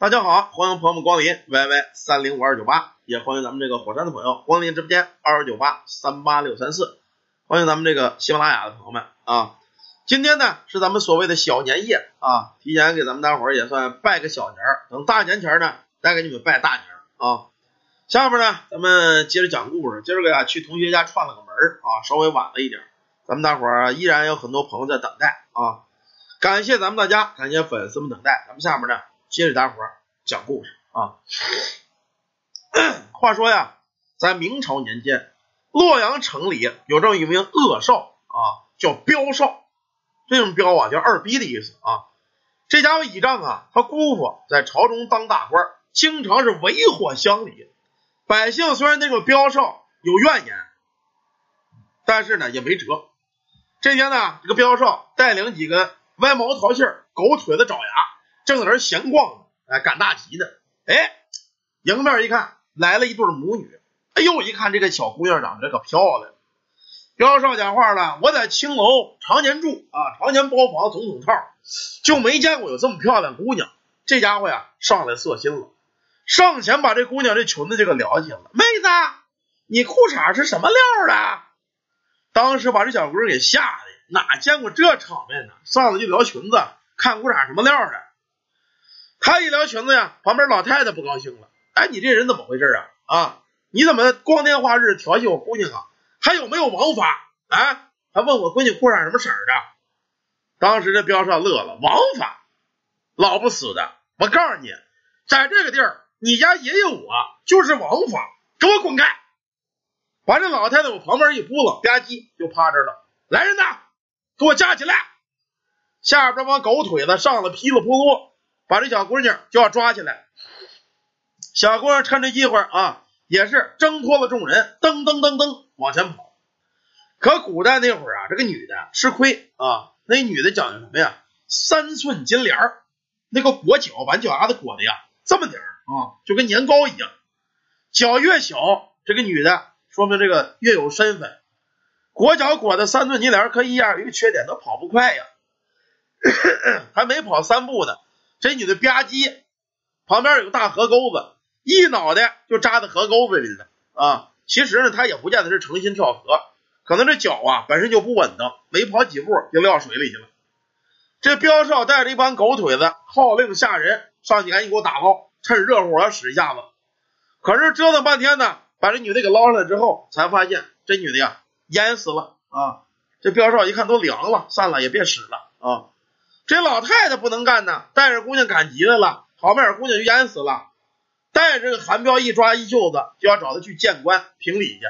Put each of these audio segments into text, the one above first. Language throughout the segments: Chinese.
大家好，欢迎朋友们光临 YY 三零五二九八，也欢迎咱们这个火山的朋友光临直播间二九八三八六三四，欢迎咱们这个喜马拉雅的朋友们啊。今天呢是咱们所谓的小年夜啊，提前给咱们大伙儿也算拜个小年儿，等大年前呢再给你们拜大年儿啊。下面呢咱们接着讲故事，今儿个呀去同学家串了个门啊，稍微晚了一点，咱们大伙儿依然有很多朋友在等待啊，感谢咱们大家，感谢粉丝们等待，咱们下面呢。接着大伙讲故事啊。话说呀，在明朝年间，洛阳城里有这么一名恶少啊，叫彪少。这种彪啊，叫二逼的意思啊。这家伙倚仗啊，他姑父在朝中当大官，经常是为祸乡里。百姓虽然对这个彪少有怨言，但是呢也没辙。这天呢，这个彪少带领几个歪毛桃杏、狗腿子、爪牙。正在那闲逛呢，哎，赶大集呢，哎，迎面一看，来了一对母女，哎呦，一看这个小姑娘长得可漂亮。彪少讲话了，我在青楼常年住啊，常年包房总统套，就没见过有这么漂亮姑娘。这家伙呀，上来色心了，上前把这姑娘这裙子就给撩起来了。妹子，你裤衩是什么料的？当时把这小姑娘给吓的，哪见过这场面呢？上来就撩裙子，看裤衩什么料的。他一撩裙子呀，旁边老太太不高兴了。哎，你这人怎么回事啊？啊，你怎么光天化日调戏我姑娘啊？还有没有王法？啊，还问我闺女裤衩什么色的？当时这彪少乐了，王法，老不死的！我告诉你，在这个地儿，你家爷爷我就是王法，给我滚开！把这老太太往旁边一扑棱，吧唧就趴这了。来人呐，给我架起来！下边这帮狗腿子上了，噼里扑噜。把这小姑娘就要抓起来，小姑娘趁这机会啊，也是挣脱了众人，噔噔噔噔往前跑。可古代那会儿啊，这个女的吃亏啊，那女的讲究什么呀？三寸金莲儿，那个裹脚把脚丫子裹的呀，这么点儿啊，就跟年糕一样。脚越小，这个女的说明这个越有身份。裹脚裹的三寸金莲，可一样一个缺点，她跑不快呀，还没跑三步呢。这女的吧唧，旁边有个大河沟子，一脑袋就扎在河沟子里了啊！其实呢，她也不见得是诚心跳河，可能这脚啊本身就不稳当，没跑几步就撂水里去了。这彪少带着一帮狗腿子，号令下人上去赶紧给我打捞，趁热乎我要使一下子。可是折腾半天呢，把这女的给捞上来之后，才发现这女的呀淹死了啊！这彪少一看都凉了，散了也别使了啊！这老太太不能干呐，带着姑娘赶集来了，好不点姑娘就淹死了。带着这个韩彪一抓一袖子，就要找他去见官评理去。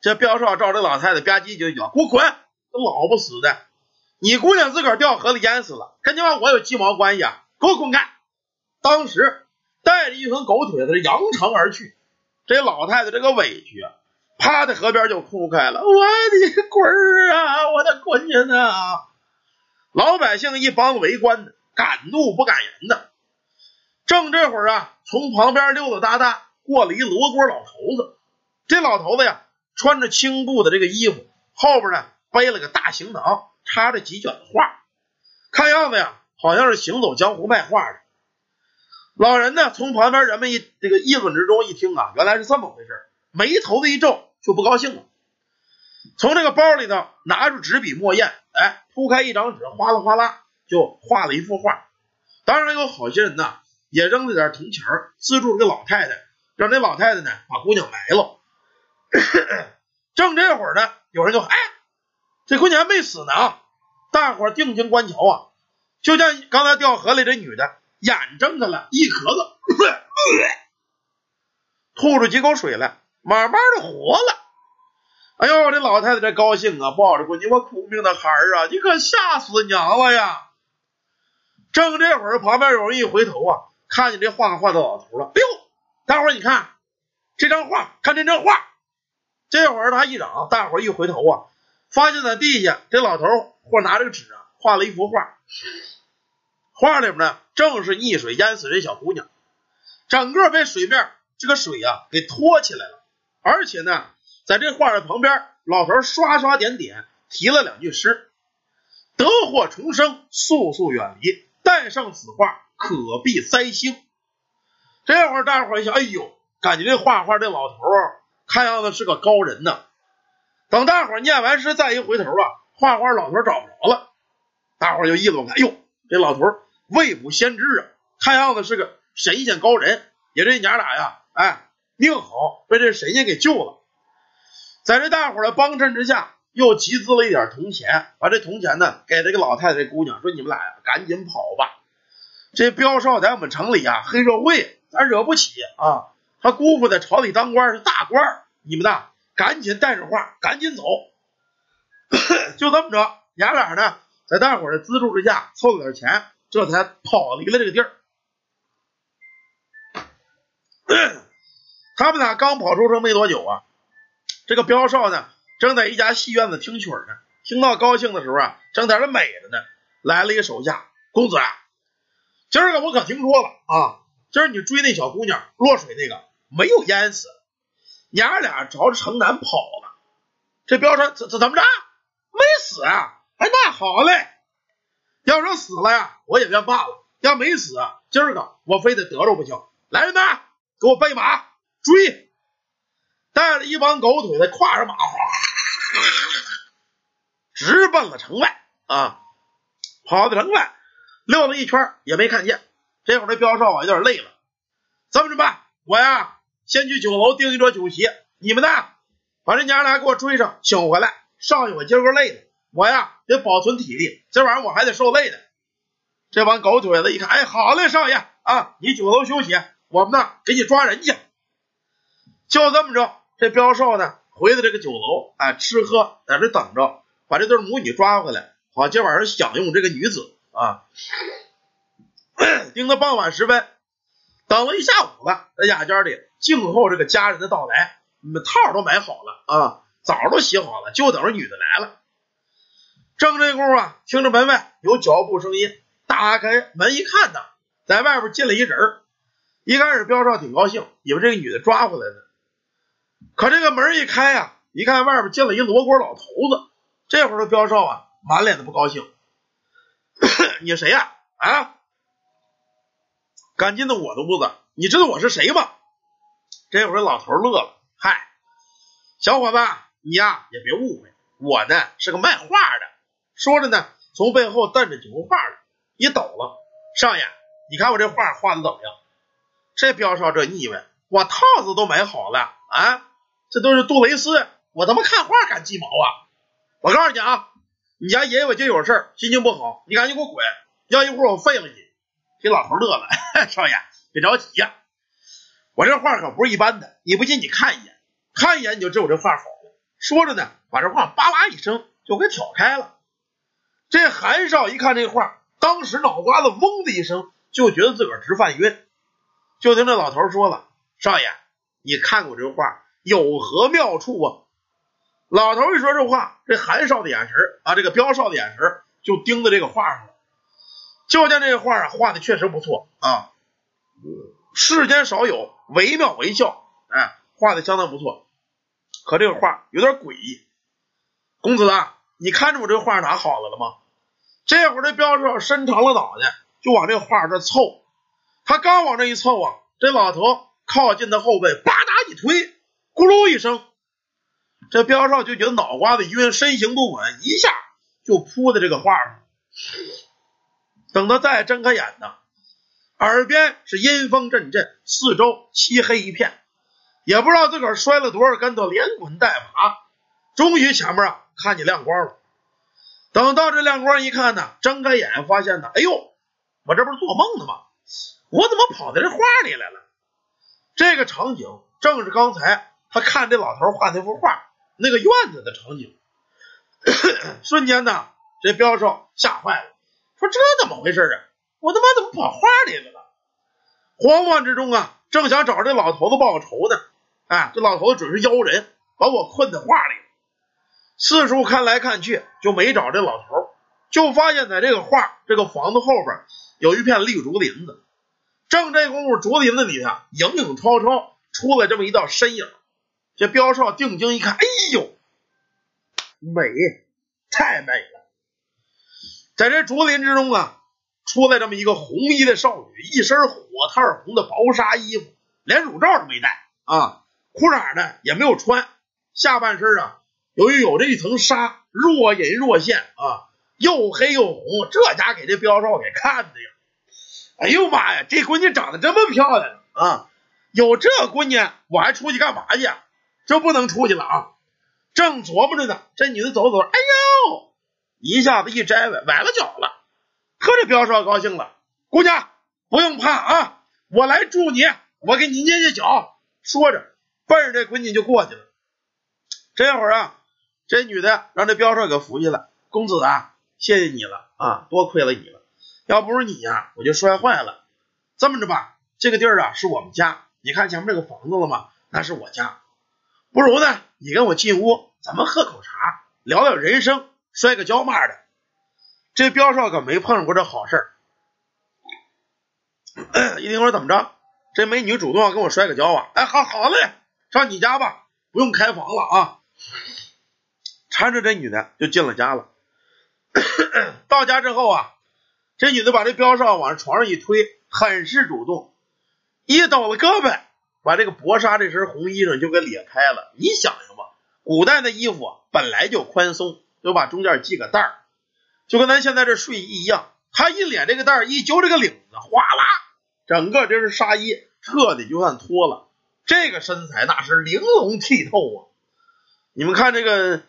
这彪少照这老太太吧唧就一脚，给我滚！这老不死的，你姑娘自个儿掉河里淹死了，跟你妈我有鸡毛关系啊？给我滚开！当时带着一群狗腿子扬长而去。这老太太这个委屈啊，趴在河边就哭开了。我的滚儿啊！我的闺女啊！老百姓一帮围观的，敢怒不敢言的。正这会儿啊，从旁边溜溜达达过了一罗锅老头子。这老头子呀，穿着青布的这个衣服，后边呢背了个大行囊，插着几卷画，看样子呀，好像是行走江湖卖画的。老人呢，从旁边人们一这个议论之中一听啊，原来是这么回事，眉头子一皱，就不高兴了。从这个包里头拿出纸笔墨砚，哎，铺开一张纸，哗啦哗啦就画了一幅画。当然有好些人呢，也扔了点铜钱资助这老太太，让这老太太呢把姑娘埋了。正这会儿呢，有人就哎，这姑娘还没死呢啊。大伙定睛观瞧啊，就像刚才掉河里这女的眼睁开了，一咳嗽，吐出几口水来，慢慢的活了。哎呦，这老太太这高兴啊，抱着闺女，我苦命的孩儿啊，你可吓死娘了呀！正这会儿，旁边有人一回头啊，看见这画画的老头了。哎呦，大伙儿你看这张画，看这张画。这会儿他一嚷，大伙儿一回头啊，发现在地下这老头或拿着纸啊，画了一幅画。画里面呢，正是溺水淹死这小姑娘，整个被水面这个水啊给托起来了，而且呢。在这画的旁边，老头刷刷点点提了两句诗：“得祸重生，速速远离；带上此画，可避灾星。这会儿大伙一想，哎呦，感觉这画画这老头儿看样子是个高人呐。等大伙念完诗，再一回头啊，画画老头找不着了。大伙就议论：“哎呦，这老头未卜先知啊，看样子是个神仙高人。也这娘俩呀，哎，命好，被这神仙给救了。”在这大伙的帮衬之下，又集资了一点铜钱，把这铜钱呢给这个老太太、姑娘，说：“你们俩呀，赶紧跑吧。这彪少在我们城里啊，黑社会咱惹不起啊。他姑父在朝里当官是大官，你们呐，赶紧带着话，赶紧走。就这么着，娘俩呢，在大伙的资助之下，凑了点钱，这才跑离了这个地儿。他们俩刚跑出城没多久啊。这个彪少呢，正在一家戏院子听曲呢。听到高兴的时候啊，正在这美着呢。来了一个手下，公子啊，今儿个我可听说了啊，今儿你追那小姑娘落水那个没有淹死，娘俩朝着城南跑了。这彪说怎怎怎么着？没死啊？哎，那好嘞。要说死了呀，我也便罢了；要没死，今儿个我非得得着不行。来人呐，给我备马追！带着一帮狗腿子，跨着马，直奔了城外啊！跑到城外溜了一圈，也没看见。这会儿这彪少啊，有点累了。这么着吧，我呀，先去酒楼订一桌酒席，你们呢，把这娘俩给我追上，请回来。少爷，我今儿个累的，我呀得保存体力，今晚上我还得受累呢。这帮狗腿子一看，哎，好嘞，少爷啊，你酒楼休息，我们呢给你抓人去。就这么着。这彪少呢，回到这个酒楼，哎，吃喝在这等着，把这对母女抓回来，好今晚上享用这个女子啊。盯到傍晚时分，等了一下午了，在雅间里静候这个家人的到来，套都买好了啊，澡都洗好了，就等着女的来了。正这功夫啊，听着门外有脚步声音，打开门一看呢，在外边进来一人一开始彪少挺高兴，以为这个女的抓回来的。可这个门一开呀，一看外边进了一罗锅老头子。这会儿的彪少啊，满脸的不高兴。你谁呀？啊，敢进到我的屋子？你知道我是谁吗？这会儿老头乐了。嗨，小伙子，你呀也别误会，我呢是个卖画的。说着呢，从背后瞪着几幅画来，一抖了。少爷，你看我这画画的怎么样？这彪少这腻歪，我套子都买好了啊。这都是杜蕾斯，我他妈看画赶鸡毛啊！我告诉你啊，你家爷爷我就有事心情不好，你赶紧给我滚，要一会儿我废了你。这老头乐了，少爷别着急呀，我这画可不是一般的，你不信你看一眼，看一眼你就知道我这画好。说着呢，把这画叭啦一声就给挑开了。这韩少一看这画，当时脑瓜子嗡的一声，就觉得自个儿直犯晕。就听这老头说了：“少爷，你看过这画？”有何妙处啊？老头一说这话，这韩少的眼神啊，这个彪少的眼神就盯在这个画上了。就见这个画啊，画的确实不错啊，世间少有，惟妙惟肖，哎，画的相当不错。可这个画有点诡异。公子啊，你看着我这画哪好了了吗？这会儿这彪少伸长了脑袋，就往这画这凑。他刚往这一凑啊，这老头靠近他后背，吧嗒一推。咕噜一声，这彪少就觉得脑瓜子晕，身形不稳，一下就扑在这个画上。等他再睁开眼呢，耳边是阴风阵阵，四周漆黑一片，也不知道自个儿摔了多少跟头，连滚带爬，终于前面啊看见亮光了。等到这亮光一看呢，睁开眼发现呢，哎呦，我这不是做梦呢吗？我怎么跑到这画里来了？这个场景正是刚才。他看这老头画那幅画，那个院子的场景，瞬间呢，这彪少吓坏了，说这怎么回事啊？我他妈怎么跑画里来了？慌乱之中啊，正想找这老头子报仇呢，哎，这老头子准是妖人，把我困在画里。四处看来看去，就没找这老头，就发现在这个画这个房子后边有一片绿竹林子。正这功夫，竹林子里啊，影影绰绰出来这么一道身影。这彪少定睛一看，哎呦，美，太美了！在这竹林之中啊，出来这么一个红衣的少女，一身火炭红的薄纱衣服，连乳罩都没戴啊，裤衩呢也没有穿，下半身啊由于有这一层纱，若隐若现啊，又黑又红，这家给这彪少给看的呀！哎呦妈呀，这闺女长得这么漂亮啊！有这闺女，我还出去干嘛去？这不能出去了啊！正琢磨着呢，这女的走走，哎呦，一下子一摘崴，崴了脚了。可这彪少高兴了，姑娘不用怕啊，我来助你，我给你捏捏脚。说着，奔着这闺女就过去了。这会儿啊，这女的让这彪少给扶起来，公子啊，谢谢你了啊，多亏了你了，要不是你呀，我就摔坏了。这么着吧，这个地儿啊是我们家，你看前面这个房子了吗？那是我家。不如呢，你跟我进屋，咱们喝口茶，聊聊人生，摔个跤嘛的。这彪少可没碰上过这好事儿。一听说怎么着，这美女主动要跟我摔个跤啊？哎，好好嘞，上你家吧，不用开房了啊。搀着这女的就进了家了。到家之后啊，这女的把这彪少往床上一推，很是主动，一抖了胳膊。把这个薄纱这身红衣裳就给裂开了，你想想吧，古代的衣服本来就宽松，就把中间系个带儿，就跟咱现在这睡衣一样。他一敛这个带儿，一揪这个领子，哗啦，整个这是纱衣彻底就算脱了。这个身材那是玲珑剔透啊！你们看这个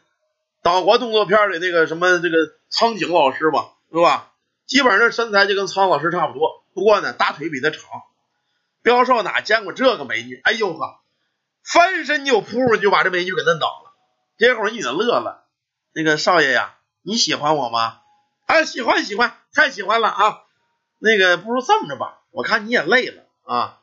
岛国动作片里那个什么这个苍井老师吧，是吧？基本上这身材就跟苍老师差不多，不过呢大腿比他长。彪少哪见过这个美女？哎呦呵，翻身就扑，就把这美女给摁倒了。这会儿女的乐了：“那个少爷呀，你喜欢我吗？”“啊，喜欢喜欢，太喜欢了啊！”“那个不如这么着吧，我看你也累了啊，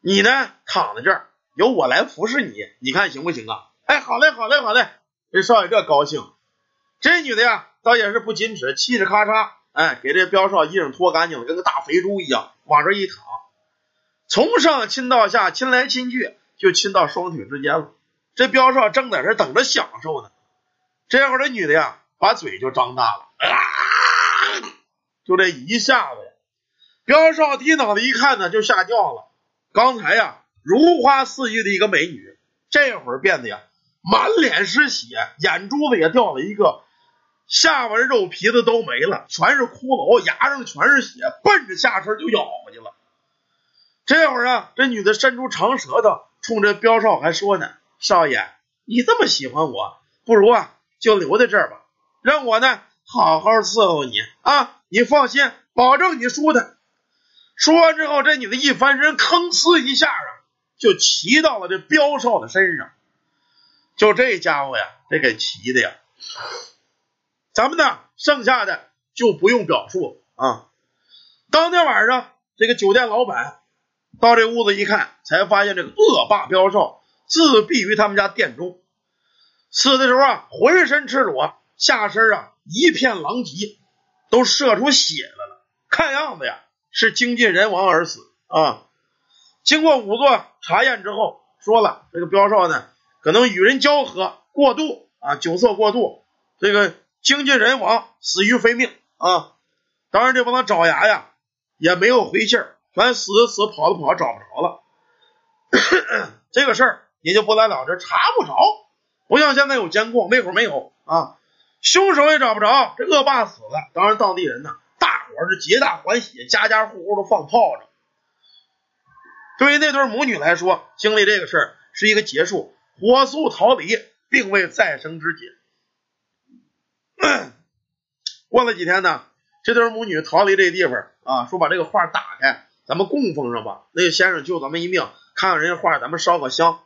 你呢躺在这儿，由我来服侍你，你看行不行啊？”“哎，好嘞，好嘞，好嘞！”这少爷这高兴。这女的呀，倒也是不矜持，气势咔嚓，哎，给这彪少衣裳脱干净了，跟个大肥猪一样，往这一躺。从上亲到下，亲来亲去，就亲到双腿之间了。这彪少正在这等着享受呢。这会儿这女的呀，把嘴就张大了，啊就这一下子呀，彪少低脑袋一看呢，就吓尿了。刚才呀，如花似玉的一个美女，这会儿变得呀，满脸是血，眼珠子也掉了一个，下巴肉皮子都没了，全是骷髅，牙上全是血，奔着下身就咬过去了。这会儿啊，这女的伸出长舌头，冲着彪少还说呢：“少爷，你这么喜欢我，不如啊就留在这儿吧，让我呢好好伺候你啊！你放心，保证你舒坦。”说完之后，这女的一翻身，吭哧一下啊，就骑到了这彪少的身上。就这家伙呀，这给骑的呀！咱们呢，剩下的就不用表述啊。当天晚上，这个酒店老板。到这屋子一看，才发现这个恶霸彪少自闭于他们家店中，死的时候啊，浑身赤裸，下身啊一片狼藉，都射出血来了。看样子呀，是精尽人亡而死啊。经过仵作查验之后，说了这个彪少呢，可能与人交合过度啊，酒色过度，这个精尽人亡，死于非命啊。当然，这帮他爪牙呀，也没有回信儿。全死死跑了跑，找不着了。这个事儿也就不了了之，查不着。不像现在有监控，那会儿没有啊。凶手也找不着，这恶霸死了。当然，当地人呢，大伙儿是皆大欢喜，家家户户都放炮仗。对于那对母女来说，经历这个事儿是一个结束，火速逃离，并未再生之节。过了几天呢，这对母女逃离这地方啊，说把这个画打开。咱们供奉上吧，那个先生救咱们一命，看看人家画，咱们烧个香。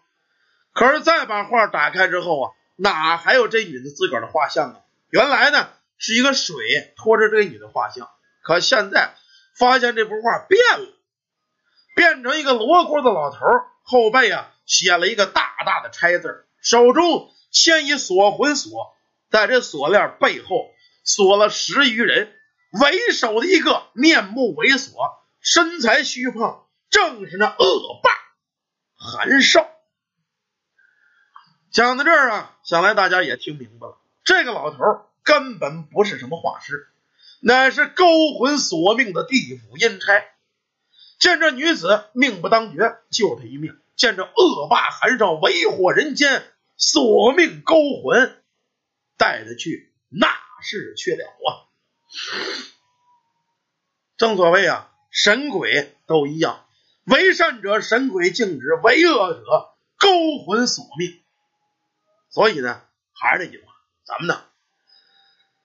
可是再把画打开之后啊，哪还有这女的自个儿的画像啊？原来呢是一个水托着这女的画像，可现在发现这幅画变了，变成一个罗锅的老头，后背啊写了一个大大的拆字，手中牵一锁魂锁，在这锁链背后锁了十余人，为首的一个面目猥琐。身材虚胖，正是那恶霸韩少。讲到这儿啊，想来大家也听明白了，这个老头根本不是什么画师，乃是勾魂索命的地府阴差。见这女子命不当绝，救她一命；见这恶霸韩少为祸人间，索命勾魂，带他去那是去了啊！正所谓啊，神鬼都一样，为善者神鬼敬之，为恶者勾魂索命。所以呢，还是那句话，咱们呢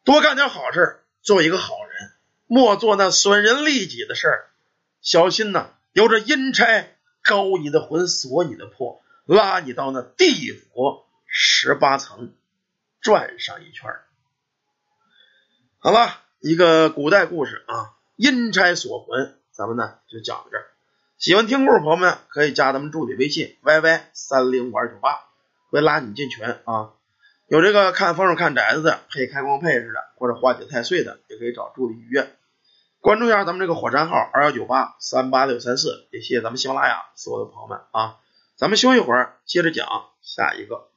多干点好事，做一个好人，莫做那损人利己的事儿。小心呐，有这阴差勾你的魂，锁你的魄，拉你到那地府十八层转上一圈好了，一个古代故事啊。阴差锁魂，咱们呢就讲到这儿。喜欢听故事朋友们可以加咱们助理微信 yy 三零五二九八，会拉你进群啊。有这个看风水看宅子的，配开光配饰的，或者化解太岁的，也可以找助理预约。关注一下咱们这个火山号二幺九八三八六三四，也谢谢咱们喜马拉雅所有的朋友们啊。咱们休息会儿，接着讲下一个。